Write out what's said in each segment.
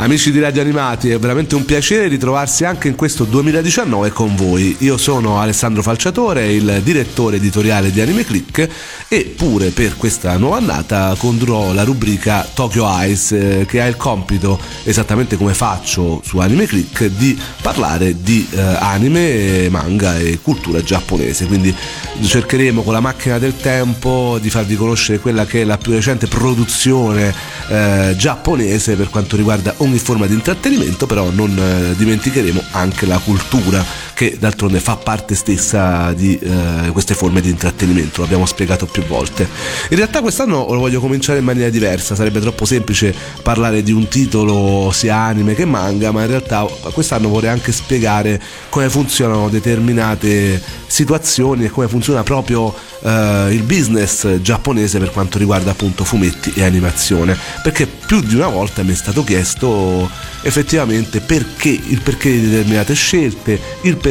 Amici di Radio Animati, è veramente un piacere ritrovarsi anche in questo 2019 con voi. Io sono Alessandro Falciatore, il direttore editoriale di Anime Click e pure per questa nuova annata condurrò la rubrica Tokyo Eyes che ha il compito, esattamente come faccio su Anime Click, di parlare di eh, anime, manga e cultura giapponese. Quindi cercheremo con la macchina del tempo di farvi conoscere quella che è la più recente produzione eh, giapponese per quanto riguarda ogni forma di intrattenimento, però non eh, dimenticheremo anche la cultura che d'altronde fa parte stessa di eh, queste forme di intrattenimento, l'abbiamo spiegato più volte. In realtà quest'anno lo voglio cominciare in maniera diversa, sarebbe troppo semplice parlare di un titolo sia anime che manga, ma in realtà quest'anno vorrei anche spiegare come funzionano determinate situazioni e come funziona proprio eh, il business giapponese per quanto riguarda appunto fumetti e animazione, perché più di una volta mi è stato chiesto effettivamente perché, il perché di determinate scelte, il perché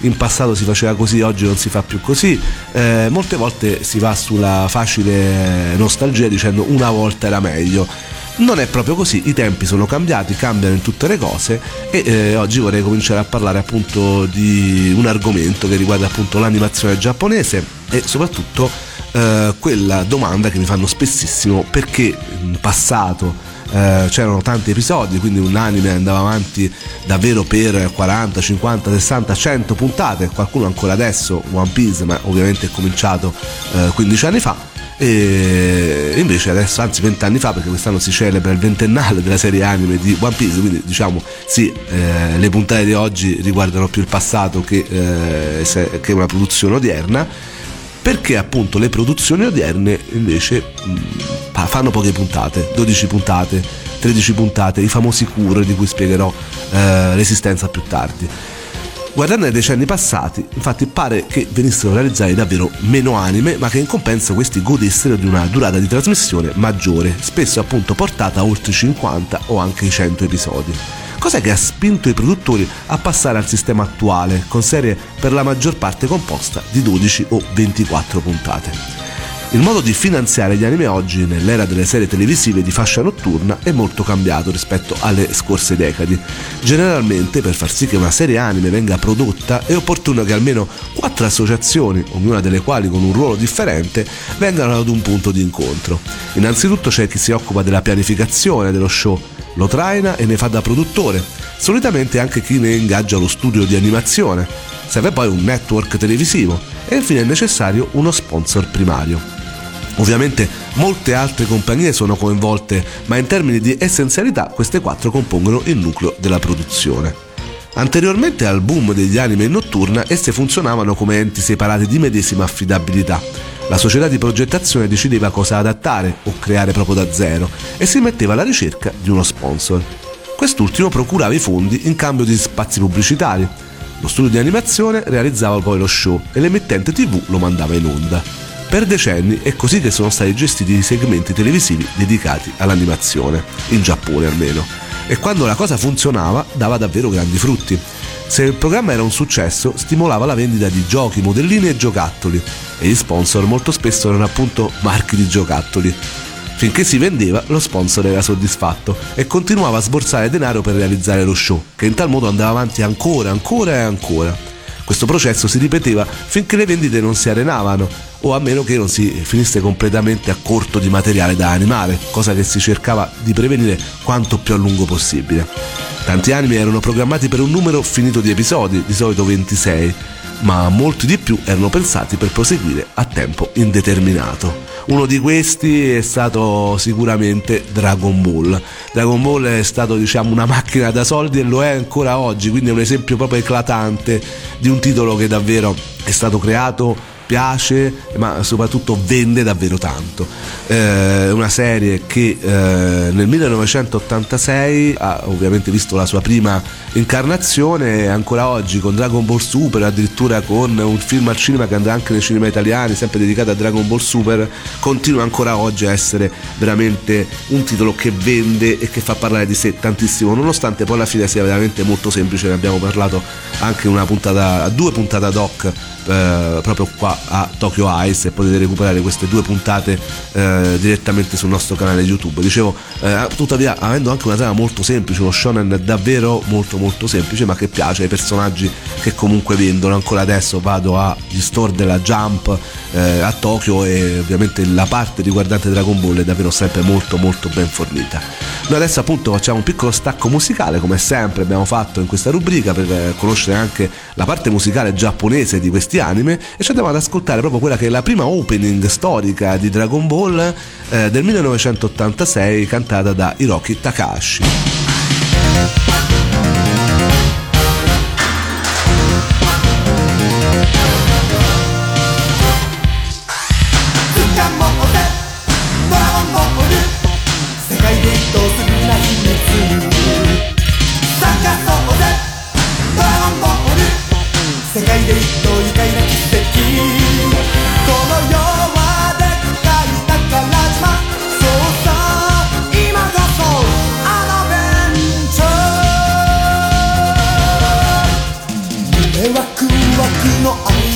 in passato si faceva così, oggi non si fa più così. Eh, molte volte si va sulla facile nostalgia dicendo una volta era meglio. Non è proprio così, i tempi sono cambiati, cambiano in tutte le cose e eh, oggi vorrei cominciare a parlare appunto di un argomento che riguarda appunto l'animazione giapponese e soprattutto eh, quella domanda che mi fanno spessissimo perché in passato eh, c'erano tanti episodi, quindi un anime andava avanti davvero per 40, 50, 60, 100 puntate, qualcuno ancora adesso, One Piece, ma ovviamente è cominciato eh, 15 anni fa. E invece adesso, anzi 20 anni fa, perché quest'anno si celebra il ventennale della serie anime di One Piece, quindi diciamo sì, eh, le puntate di oggi riguardano più il passato che, eh, che una produzione odierna perché appunto le produzioni odierne invece mh, mm, fanno poche puntate, 12 puntate, 13 puntate, i famosi cure di cui spiegherò eh, l'esistenza più tardi. Guardando ai decenni passati, infatti pare che venissero realizzate davvero meno anime, ma che in compenso questi godessero di una durata di trasmissione maggiore, spesso appunto portata a oltre 50 o anche i 100 episodi. Cos'è che ha spinto i produttori a passare al sistema attuale, con serie per la maggior parte composta di 12 o 24 puntate? Il modo di finanziare gli anime oggi, nell'era delle serie televisive di fascia notturna, è molto cambiato rispetto alle scorse decadi. Generalmente, per far sì che una serie anime venga prodotta, è opportuno che almeno quattro associazioni, ognuna delle quali con un ruolo differente, vengano ad un punto di incontro. Innanzitutto c'è chi si occupa della pianificazione dello show, lo traina e ne fa da produttore, solitamente anche chi ne ingaggia lo studio di animazione. Serve poi un network televisivo e infine è necessario uno sponsor primario. Ovviamente molte altre compagnie sono coinvolte, ma in termini di essenzialità queste quattro compongono il nucleo della produzione. Anteriormente al boom degli anime in notturna, esse funzionavano come enti separati di medesima affidabilità. La società di progettazione decideva cosa adattare o creare proprio da zero e si metteva alla ricerca di uno sponsor. Quest'ultimo procurava i fondi in cambio di spazi pubblicitari. Lo studio di animazione realizzava poi lo show e l'emittente TV lo mandava in onda. Per decenni è così che sono stati gestiti i segmenti televisivi dedicati all'animazione, in Giappone almeno. E quando la cosa funzionava dava davvero grandi frutti. Se il programma era un successo, stimolava la vendita di giochi, modellini e giocattoli, e gli sponsor molto spesso erano appunto marchi di giocattoli. Finché si vendeva, lo sponsor era soddisfatto e continuava a sborsare denaro per realizzare lo show, che in tal modo andava avanti ancora, ancora e ancora. Questo processo si ripeteva finché le vendite non si arenavano o a meno che non si finisse completamente a corto di materiale da animare, cosa che si cercava di prevenire quanto più a lungo possibile. Tanti anime erano programmati per un numero finito di episodi, di solito 26, ma molti di più erano pensati per proseguire a tempo indeterminato. Uno di questi è stato sicuramente Dragon Ball. Dragon Ball è stato diciamo una macchina da soldi e lo è ancora oggi, quindi è un esempio proprio eclatante di un titolo che davvero è stato creato piace, ma soprattutto vende davvero tanto. Eh, una serie che eh, nel 1986 ha ovviamente visto la sua prima incarnazione ancora oggi con Dragon Ball Super, addirittura con un film al cinema che andrà anche nei cinema italiani, sempre dedicato a Dragon Ball Super, continua ancora oggi a essere veramente un titolo che vende e che fa parlare di sé tantissimo, nonostante poi alla fine sia veramente molto semplice, ne abbiamo parlato anche una puntata, due puntate ad hoc eh, proprio qua a Tokyo Ice e potete recuperare queste due puntate eh, direttamente sul nostro canale YouTube. Dicevo, eh, tuttavia, avendo anche una trama molto semplice, uno shonen davvero molto molto semplice, ma che piace ai personaggi che comunque vendono. Ancora adesso vado agli store della Jump eh, a Tokyo e ovviamente la parte riguardante Dragon Ball è davvero sempre molto molto ben fornita. Noi adesso appunto facciamo un piccolo stacco musicale, come sempre abbiamo fatto in questa rubrica per eh, conoscere anche la parte musicale giapponese di questi anime e ci andiamo ad ascoltare proprio quella che è la prima opening storica di Dragon Ball eh, del 1986 cantata da Hiroki Takahashi.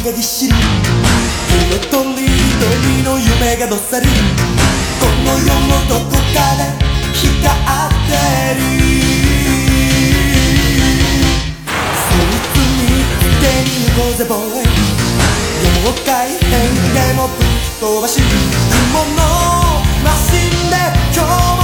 がぎっしり。色とりどりの夢がどっさり。この世のどこかで光ってる。そいつに手に行こうぜボーイ妖怪変でもぶっ飛ばし。雲のマシンで今日も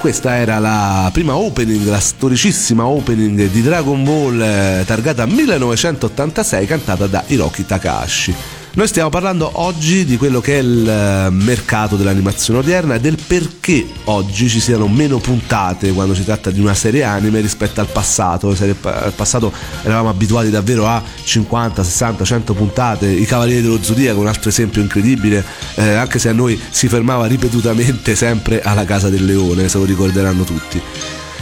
questa era la prima opening, la storicissima opening di Dragon Ball eh, targata 1986 cantata da Hiroki Takahashi. Noi stiamo parlando oggi di quello che è il eh, mercato dell'animazione odierna e del perché oggi ci siano meno puntate quando si tratta di una serie anime rispetto al passato. Al passato eravamo abituati davvero a 50, 60, 100 puntate. I Cavalieri dello Zodiaco, un altro esempio incredibile, eh, anche se a noi si fermava ripetutamente sempre alla Casa del Leone, se lo ricorderanno tutti.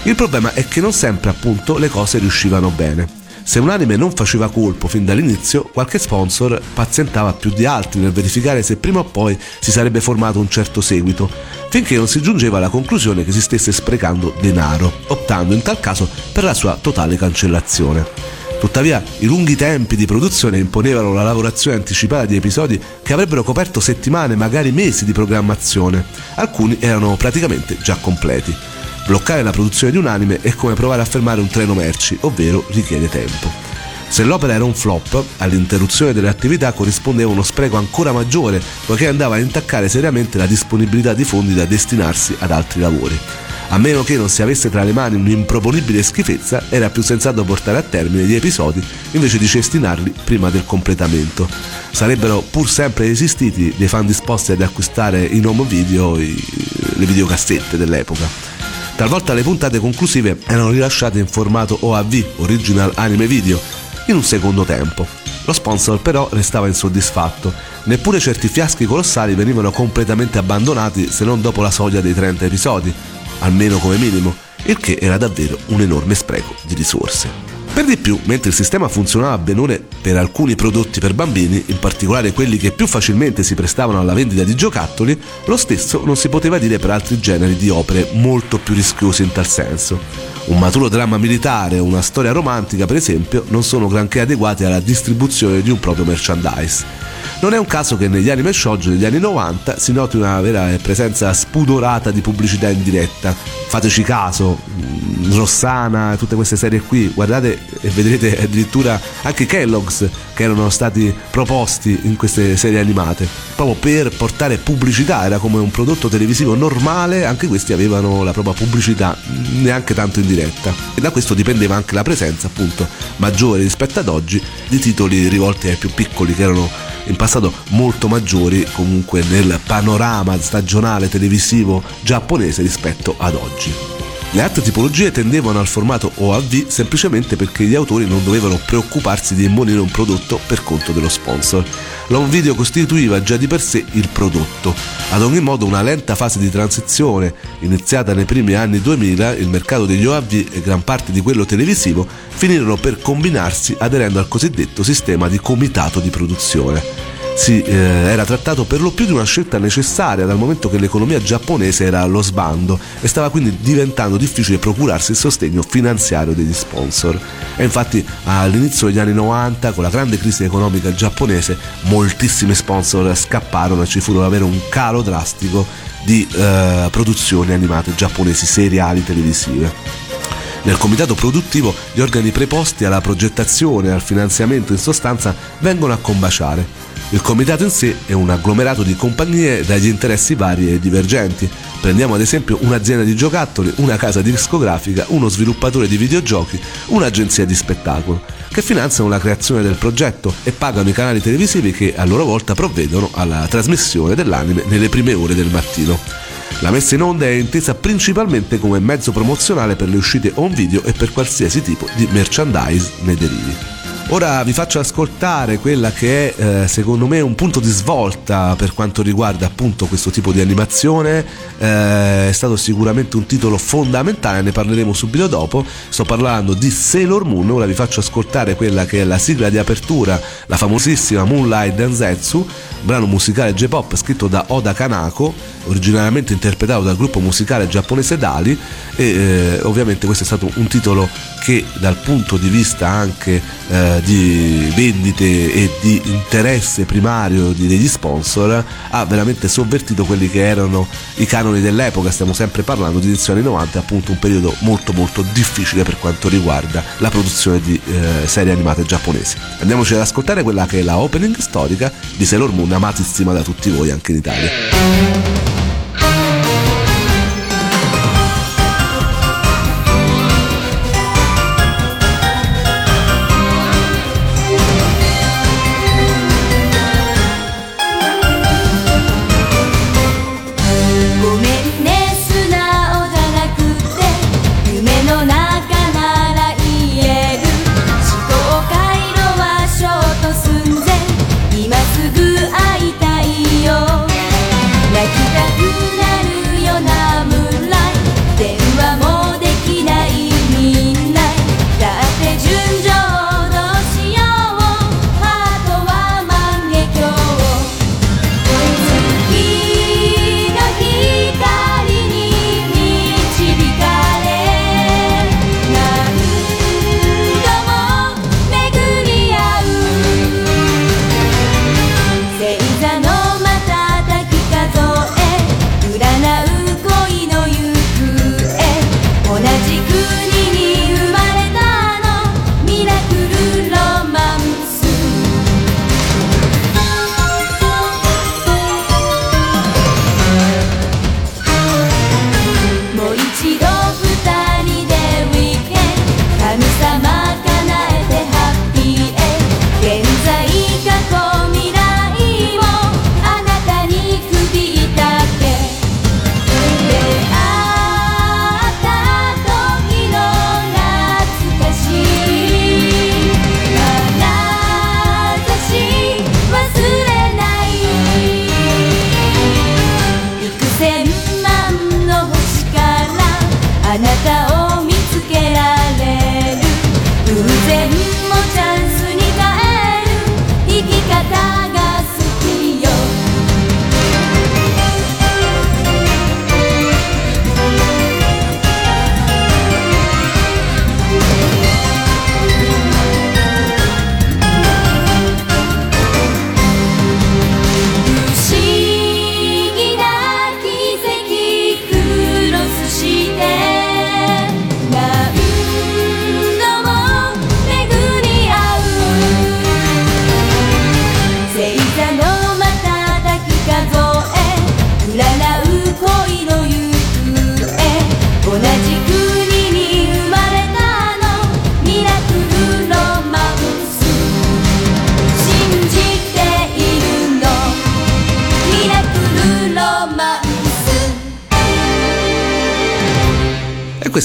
Il problema è che non sempre appunto le cose riuscivano bene. Se un anime non faceva colpo fin dall'inizio, qualche sponsor pazientava più di altri nel verificare se prima o poi si sarebbe formato un certo seguito, finché non si giungeva alla conclusione che si stesse sprecando denaro, optando in tal caso per la sua totale cancellazione. Tuttavia, i lunghi tempi di produzione imponevano la lavorazione anticipata di episodi che avrebbero coperto settimane, magari mesi di programmazione. Alcuni erano praticamente già completi. Bloccare la produzione di un anime è come provare a fermare un treno merci, ovvero richiede tempo. Se l'opera era un flop, all'interruzione delle attività corrispondeva uno spreco ancora maggiore, poiché andava a intaccare seriamente la disponibilità di fondi da destinarsi ad altri lavori. A meno che non si avesse tra le mani un'improponibile schifezza, era più sensato portare a termine gli episodi invece di cestinarli prima del completamento. Sarebbero pur sempre esistiti dei fan disposti ad acquistare in home video i, le videocassette dell'epoca. Talvolta le puntate conclusive erano rilasciate in formato OAV, Original Anime Video, in un secondo tempo. Lo sponsor però restava insoddisfatto, neppure certi fiaschi colossali venivano completamente abbandonati se non dopo la soglia dei 30 episodi, almeno come minimo, il che era davvero un enorme spreco di risorse. Per di più, mentre il sistema funzionava benone per alcuni prodotti per bambini, in particolare quelli che più facilmente si prestavano alla vendita di giocattoli, lo stesso non si poteva dire per altri generi di opere molto più rischiose in tal senso. Un maturo dramma militare o una storia romantica, per esempio, non sono granché adeguati alla distribuzione di un proprio merchandise. Non è un caso che negli anime shoujo degli anni 90 si noti una vera presenza spudorata di pubblicità in diretta. Fateci caso, Rossana, tutte queste serie qui, guardate e vedrete addirittura anche Kellogg's che erano stati proposti in queste serie animate, proprio per portare pubblicità, era come un prodotto televisivo normale, anche questi avevano la propria pubblicità, neanche tanto in diretta. E da questo dipendeva anche la presenza, appunto, maggiore rispetto ad oggi di titoli rivolti ai più piccoli che erano in passato molto maggiori comunque nel panorama stagionale televisivo giapponese rispetto ad oggi. Le altre tipologie tendevano al formato OAV semplicemente perché gli autori non dovevano preoccuparsi di imbonire un prodotto per conto dello sponsor. L'home video costituiva già di per sé il prodotto. Ad ogni modo una lenta fase di transizione, iniziata nei primi anni 2000, il mercato degli OAV e gran parte di quello televisivo finirono per combinarsi aderendo al cosiddetto sistema di comitato di produzione si eh, era trattato per lo più di una scelta necessaria dal momento che l'economia giapponese era allo sbando e stava quindi diventando difficile procurarsi il sostegno finanziario degli sponsor. E infatti all'inizio degli anni 90, con la grande crisi economica giapponese, moltissimi sponsor scapparono e ci furono avere un calo drastico di eh, produzioni animate giapponesi seriali televisive. Nel comitato produttivo gli organi preposti alla progettazione e al finanziamento in sostanza vengono a combaciare il comitato in sé è un agglomerato di compagnie dagli interessi vari e divergenti. Prendiamo ad esempio un'azienda di giocattoli, una casa discografica, uno sviluppatore di videogiochi, un'agenzia di spettacolo, che finanziano la creazione del progetto e pagano i canali televisivi che a loro volta provvedono alla trasmissione dell'anime nelle prime ore del mattino. La messa in onda è intesa principalmente come mezzo promozionale per le uscite home video e per qualsiasi tipo di merchandise ne derivi. Ora vi faccio ascoltare quella che è eh, secondo me un punto di svolta per quanto riguarda appunto questo tipo di animazione, eh, è stato sicuramente un titolo fondamentale, ne parleremo subito dopo, sto parlando di Sailor Moon, ora vi faccio ascoltare quella che è la sigla di apertura, la famosissima Moonlight Densetsu, brano musicale J-pop scritto da Oda Kanako, originariamente interpretato dal gruppo musicale giapponese Dali. E eh, ovviamente questo è stato un titolo che dal punto di vista anche eh, di vendite e di interesse primario degli sponsor ha veramente sovvertito quelli che erano i canoni dell'epoca, stiamo sempre parlando di inizio anni 90, appunto un periodo molto molto difficile per quanto riguarda la produzione di eh, serie animate giapponesi. Andiamoci ad ascoltare quella che è la opening storica di Sailor Moon, amatissima da tutti voi anche in Italia.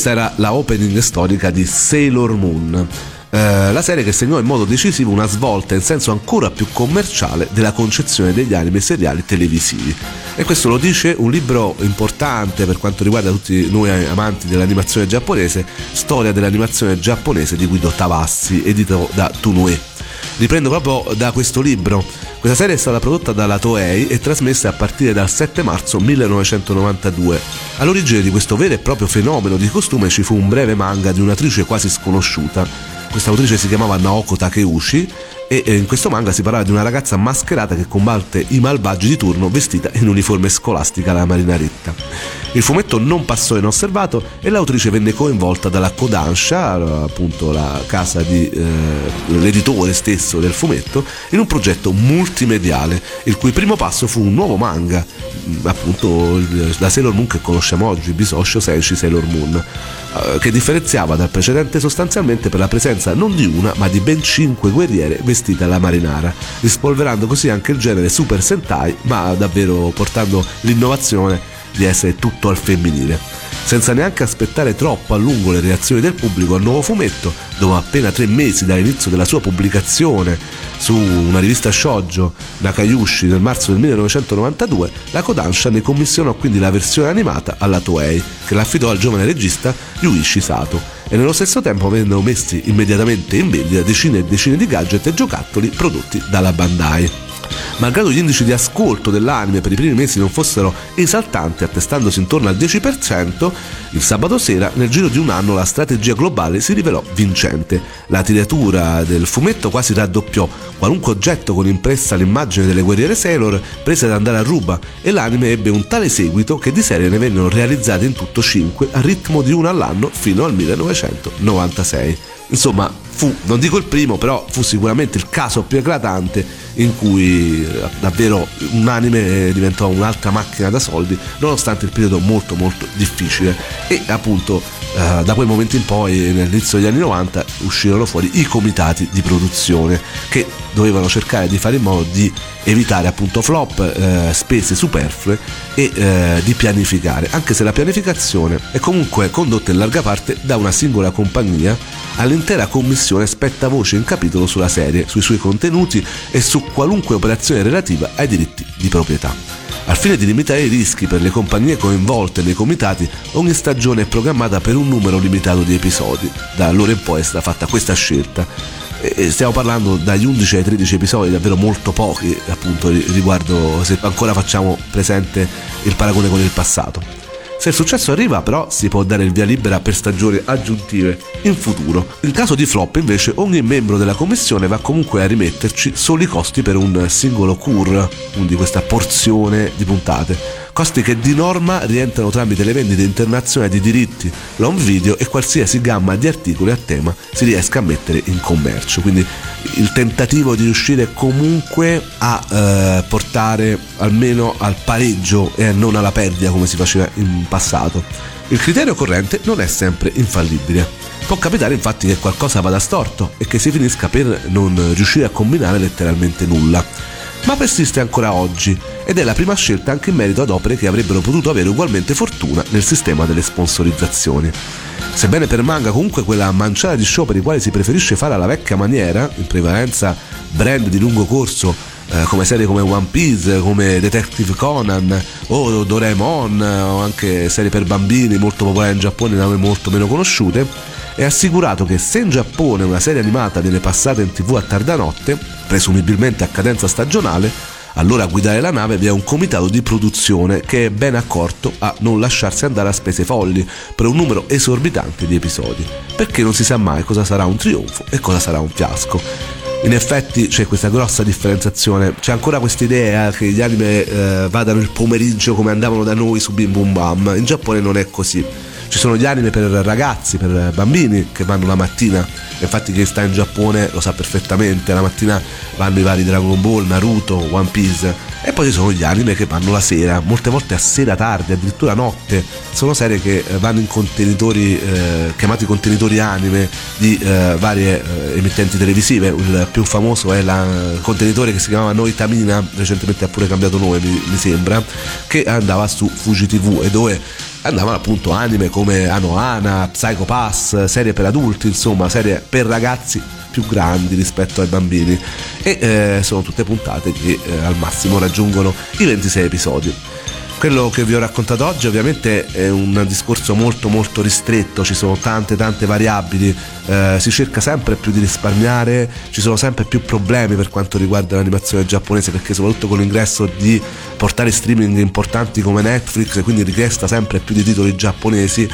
Questa era la opening storica di Sailor Moon. Eh, la serie che segnò in modo decisivo una svolta in senso ancora più commerciale della concezione degli anime seriali televisivi. E questo lo dice un libro importante per quanto riguarda tutti noi amanti dell'animazione giapponese, Storia dell'animazione giapponese di Guido Tavassi, edito da Tunue. Riprendo proprio da questo libro. Questa serie è stata prodotta dalla Toei e trasmessa a partire dal 7 marzo 1992. All'origine di questo vero e proprio fenomeno di costume ci fu un breve manga di un'attrice quasi sconosciuta questa autrice si chiamava Naoko Takeuchi e in questo manga si parlava di una ragazza mascherata che combatte i malvagi di turno vestita in uniforme scolastica alla marinaretta. Il fumetto non passò inosservato e l'autrice venne coinvolta dalla Kodansha, appunto la casa di eh, l'editore stesso del fumetto, in un progetto multimediale, il cui primo passo fu un nuovo manga, appunto la Sailor Moon che conosciamo oggi, Bisosho Senshi Sailor Moon eh, che differenziava dal precedente sostanzialmente per la presenza non di una ma di ben cinque guerriere vestite alla marinara, rispolverando così anche il genere Super Sentai ma davvero portando l'innovazione di essere tutto al femminile. Senza neanche aspettare troppo a lungo le reazioni del pubblico al nuovo fumetto, dopo appena tre mesi dall'inizio della sua pubblicazione su una rivista shoujo Nakayushi nel marzo del 1992, la Kodansha ne commissionò quindi la versione animata alla Toei, che l'affidò al giovane regista Yuichi Sato e nello stesso tempo vennero messi immediatamente in vendita decine e decine di gadget e giocattoli prodotti dalla Bandai. Malgrado gli indici di ascolto dell'anime per i primi mesi non fossero esaltanti, attestandosi intorno al 10%, il sabato sera, nel giro di un anno, la strategia globale si rivelò vincente. La tiratura del fumetto quasi raddoppiò, qualunque oggetto con impressa l'immagine delle guerriere Sailor prese ad andare a ruba e l'anime ebbe un tale seguito che di serie ne vennero realizzate in tutto 5 a ritmo di una all'anno fino al 1996. Insomma, fu, non dico il primo, però fu sicuramente il caso più eclatante in cui eh, davvero un anime diventò un'altra macchina da soldi, nonostante il periodo molto molto difficile. E appunto eh, da quel momento in poi, nell'inizio degli anni 90, uscirono fuori i comitati di produzione che dovevano cercare di fare in modo di evitare appunto flop, eh, spese superflue e eh, di pianificare, anche se la pianificazione è comunque condotta in larga parte da una singola compagnia, all'intera commissione spetta voce in capitolo sulla serie, sui suoi contenuti e su qualunque operazione relativa ai diritti di proprietà. Al fine di limitare i rischi per le compagnie coinvolte nei comitati, ogni stagione è programmata per un numero limitato di episodi. Da allora in poi è stata fatta questa scelta. E stiamo parlando dagli 11 ai 13 episodi, davvero molto pochi, appunto, riguardo se ancora facciamo presente il paragone con il passato. Se il successo arriva, però, si può dare il via libera per stagioni aggiuntive in futuro. In caso di flop, invece, ogni membro della commissione va comunque a rimetterci solo i costi per un singolo cur, quindi questa porzione di puntate costi che di norma rientrano tramite le vendite internazionali di diritti, l'home video e qualsiasi gamma di articoli a tema si riesca a mettere in commercio. Quindi il tentativo di riuscire comunque a eh, portare almeno al pareggio e non alla perdita come si faceva in passato. Il criterio corrente non è sempre infallibile. Può capitare infatti che qualcosa vada storto e che si finisca per non riuscire a combinare letteralmente nulla ma persiste ancora oggi ed è la prima scelta anche in merito ad opere che avrebbero potuto avere ugualmente fortuna nel sistema delle sponsorizzazioni. Sebbene per manga comunque quella manciata di show per i quali si preferisce fare alla vecchia maniera, in prevalenza brand di lungo corso eh, come serie come One Piece, come Detective Conan o Doraemon o anche serie per bambini molto popolari in Giappone da noi molto meno conosciute, è assicurato che se in Giappone una serie animata viene passata in tv a tarda notte, presumibilmente a cadenza stagionale, allora a guidare la nave vi è un comitato di produzione che è ben accorto a non lasciarsi andare a spese folli per un numero esorbitante di episodi, perché non si sa mai cosa sarà un trionfo e cosa sarà un fiasco. In effetti c'è questa grossa differenziazione, c'è ancora questa idea che gli anime eh, vadano il pomeriggio come andavano da noi su Bim Bum Bam, in Giappone non è così ci sono gli anime per ragazzi, per bambini che vanno la mattina. Infatti chi sta in Giappone lo sa perfettamente, la mattina vanno i vari Dragon Ball, Naruto, One Piece E poi ci sono gli anime che vanno la sera, molte volte a sera tardi, addirittura notte. Sono serie che eh, vanno in contenitori, eh, chiamati contenitori anime di eh, varie eh, emittenti televisive. Il più famoso è il contenitore che si chiamava Noitamina, recentemente ha pure cambiato nome mi, mi sembra, che andava su Fuji TV e dove andavano appunto anime come Anohana, Psycho Pass, serie per adulti, insomma, serie per ragazzi più grandi rispetto ai bambini. E eh, sono tutte puntate che eh, al massimo raggiungono i 26 episodi. Quello che vi ho raccontato oggi ovviamente è un discorso molto molto ristretto, ci sono tante tante variabili, eh, si cerca sempre più di risparmiare, ci sono sempre più problemi per quanto riguarda l'animazione giapponese perché soprattutto con l'ingresso di portali streaming importanti come Netflix e quindi richiesta sempre più di titoli giapponesi,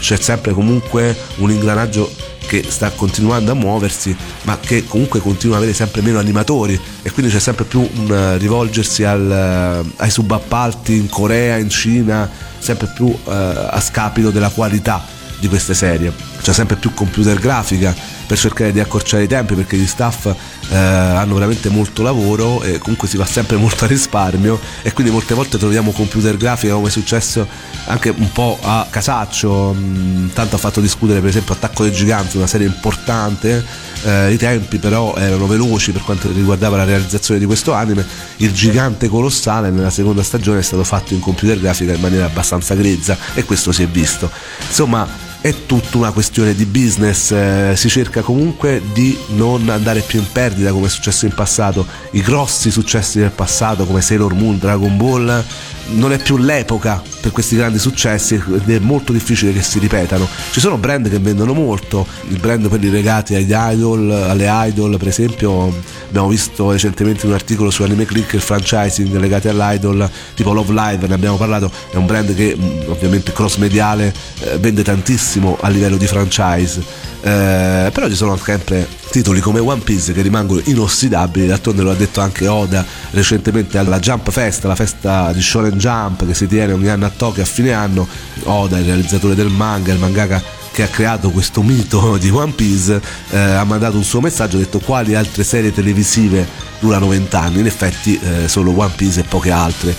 c'è sempre comunque un ingranaggio che sta continuando a muoversi, ma che comunque continua ad avere sempre meno animatori e quindi c'è sempre più un uh, rivolgersi al, uh, ai subappalti in Corea, in Cina, sempre più uh, a scapito della qualità di queste serie. C'è sempre più computer grafica per cercare di accorciare i tempi perché gli staff eh, hanno veramente molto lavoro e comunque si va sempre molto a risparmio e quindi molte volte troviamo computer grafica come è successo anche un po' a Casaccio, mm, tanto ha fatto discutere per esempio Attacco dei Giganti, una serie importante, eh, i tempi però erano veloci per quanto riguardava la realizzazione di questo anime, il gigante colossale nella seconda stagione è stato fatto in computer grafica in maniera abbastanza grezza e questo si è visto. Insomma, è tutta una questione di business, eh, si cerca comunque di non andare più in perdita come è successo in passato, i grossi successi del passato come Sailor Moon, Dragon Ball non è più l'epoca per questi grandi successi ed è molto difficile che si ripetano. Ci sono brand che vendono molto, il brand quelli legati agli idol, alle idol per esempio, abbiamo visto recentemente un articolo su Anime Click, il franchising legati all'idol, tipo Love Live, ne abbiamo parlato, è un brand che mm, ovviamente cross mediale eh, vende tantissimo a livello di franchise. Eh, però ci sono sempre titoli come One Piece che rimangono inossidabili, d'altronde lo ha detto anche Oda recentemente alla Jump Fest, la festa di Shonen Jump che si tiene ogni anno a Tokyo a fine anno, Oda, il realizzatore del manga, il mangaka che ha creato questo mito di One Piece, eh, ha mandato un suo messaggio, ha detto quali altre serie televisive durano vent'anni, in effetti eh, solo One Piece e poche altre.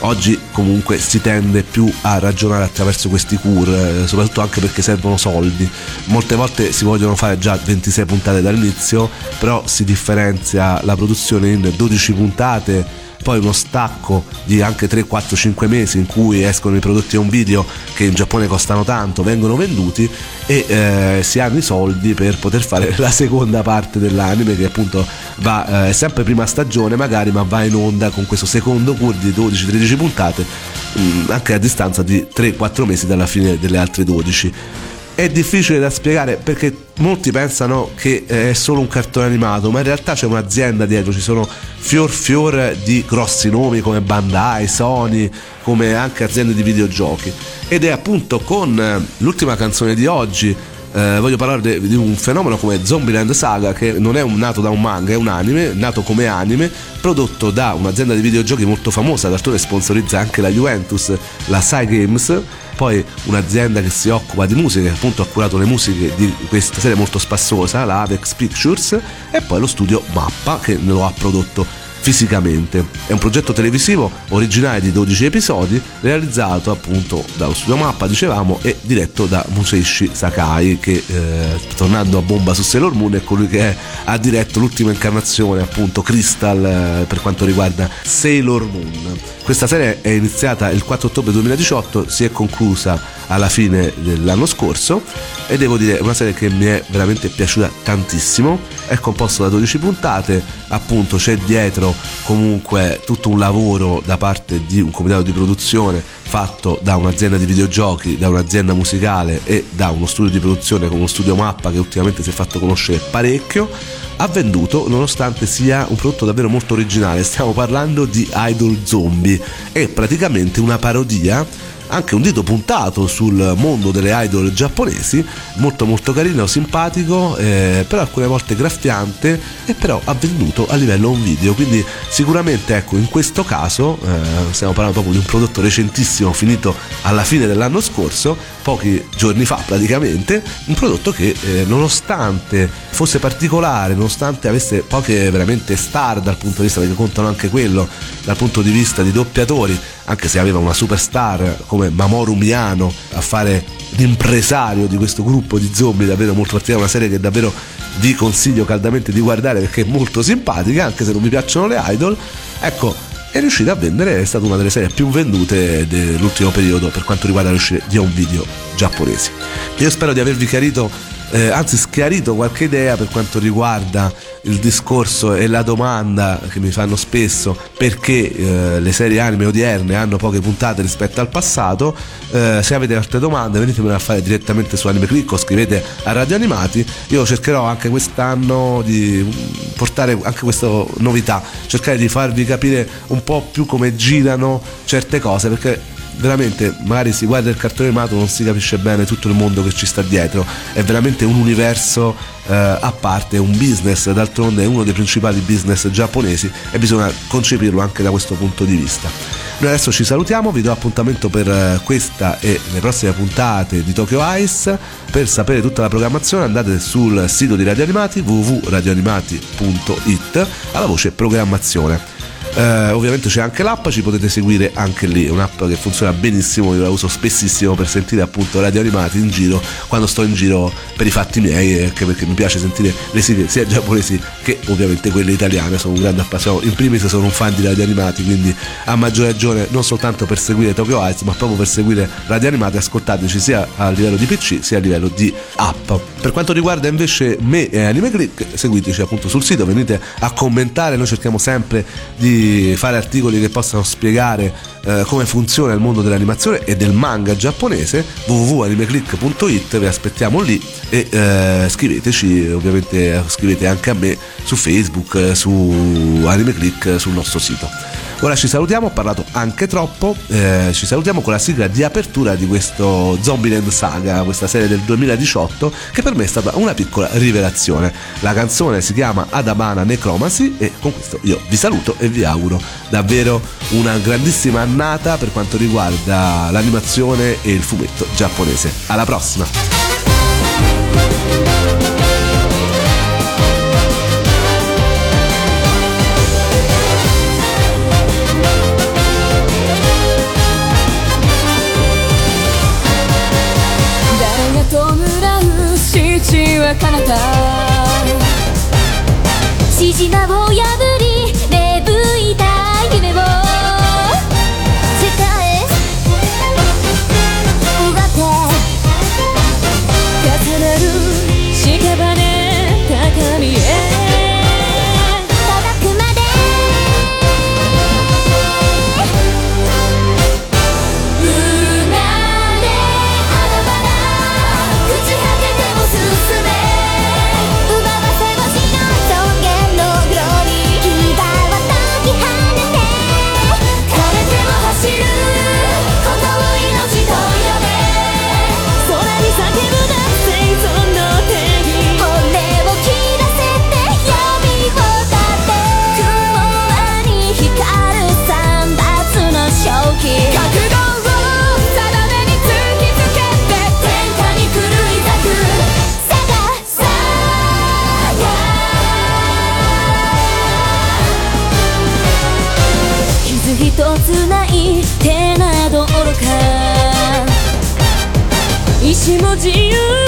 Oggi comunque si tende più a ragionare attraverso questi cur, eh, soprattutto anche perché servono soldi. Molte volte si vogliono fare già 26 puntate dall'inizio, però si differenzia la produzione in 12 puntate poi uno stacco di anche 3, 4, 5 mesi in cui escono i prodotti a un video che in Giappone costano tanto, vengono venduti e eh, si hanno i soldi per poter fare la seconda parte dell'anime che appunto va, eh, sempre prima stagione magari ma va in onda con questo secondo cur di 12-13 puntate mh, mm, anche a distanza di 3-4 mesi dalla fine delle altre 12 è difficile da spiegare perché molti pensano che eh, è solo un cartone animato, ma in realtà c'è un'azienda dietro, ci sono fior fior di grossi nomi come Bandai, Sony, come anche aziende di videogiochi. Ed è appunto con eh, l'ultima canzone di oggi, eh, voglio parlare di un fenomeno come Zombieland Saga che non è un, nato da un manga, è un anime, nato come anime, prodotto da un'azienda di videogiochi molto famosa, d'altronde sponsorizza anche la Juventus, la Sai Games poi un'azienda che si occupa di musica, appunto ha curato le musiche di questa serie molto spassosa, la Avex Pictures, e poi lo studio Mappa che lo ha prodotto fisicamente. È un progetto televisivo originale di 12 episodi, realizzato appunto dallo studio Mappa, dicevamo, e diretto da Museishi Sakai, che eh, tornando a bomba su Sailor Moon è colui che ha diretto l'ultima incarnazione, appunto Crystal, eh, per quanto riguarda Sailor Moon. Questa serie è iniziata il 4 ottobre 2018, si è conclusa alla fine dell'anno scorso e devo dire è una serie che mi è veramente piaciuta tantissimo. È composto da 12 puntate, appunto c'è dietro comunque tutto un lavoro da parte di un comitato di produzione fatto da un'azienda di videogiochi, da un'azienda musicale e da uno studio di produzione come lo studio Mappa che ultimamente si è fatto conoscere parecchio ha venduto nonostante sia un prodotto davvero molto originale. Stiamo parlando di Idol Zombie, è praticamente una parodia anche un dito puntato sul mondo delle idol giapponesi, molto molto carino, simpatico, eh, però alcune volte graffiante e però avvenuto a livello un video, quindi sicuramente ecco in questo caso eh, stiamo parlando proprio di un prodotto recentissimo finito alla fine dell'anno scorso, pochi giorni fa praticamente, un prodotto che eh, nonostante fosse particolare, nonostante avesse poche veramente star dal punto di vista, perché contano anche quello dal punto di vista di doppiatori, anche se aveva una superstar come Mamoru Miano a fare l'impresario di questo gruppo di zombie davvero molto particolare, una serie che davvero vi consiglio caldamente di guardare perché è molto simpatica, anche se non mi piacciono le idol. Ecco, è riuscita a vendere, è stata una delle serie più vendute dell'ultimo periodo per quanto riguarda l'uscita di un video giapponesi. Io spero di avervi chiarito eh, anzi schiarito qualche idea per quanto riguarda il discorso e la domanda che mi fanno spesso perché eh, le serie anime odierne hanno poche puntate rispetto al passato. Eh, se avete altre domande venitemi a fare direttamente su Anime Click o scrivete a Radio Animati. Io cercherò anche quest'anno di portare anche questa novità cercare di farvi capire un po' più come girano certe cose perché veramente magari si guarda il cartone animato non si capisce bene tutto il mondo che ci sta dietro. È veramente un universo eh, a parte un business. D'altronde è uno dei principali business giapponesi e bisogna concepirlo anche da questo punto di vista. Noi adesso ci salutiamo vi do appuntamento per eh, questa e le prossime puntate di Tokyo Ice. Per sapere tutta la programmazione andate sul sito di Radio Animati www.radioanimati.it alla voce programmazione eh, ovviamente c'è anche l'app, ci potete seguire anche lì, è un'app che funziona benissimo, io la uso spessissimo per sentire appunto radio animati in giro, quando sto in giro per i fatti miei, anche perché mi piace sentire le sigle sia giapponesi che ovviamente quelle italiane, sono un grande appassionato, in primis sono un fan di radio animati, quindi a maggior ragione non soltanto per seguire Tokyo Heights, ma proprio per seguire radio animati, ascoltateci sia a livello di PC sia a livello di app. Per quanto riguarda invece me e Anime Click, seguiteci appunto sul sito, venite a commentare, noi cerchiamo sempre di fare articoli che possano spiegare eh, come funziona il mondo dell'animazione e del manga giapponese www.animeclick.it vi aspettiamo lì e eh, scriveteci ovviamente scrivete anche a me su Facebook su Animeclick sul nostro sito Ora ci salutiamo, ho parlato anche troppo, eh, ci salutiamo con la sigla di apertura di questo Zombieland Saga, questa serie del 2018, che per me è stata una piccola rivelazione. La canzone si chiama Adabana Necromancy e con questo io vi saluto e vi auguro davvero una grandissima annata per quanto riguarda l'animazione e il fumetto giapponese. Alla prossima! 彼方指示名を破自由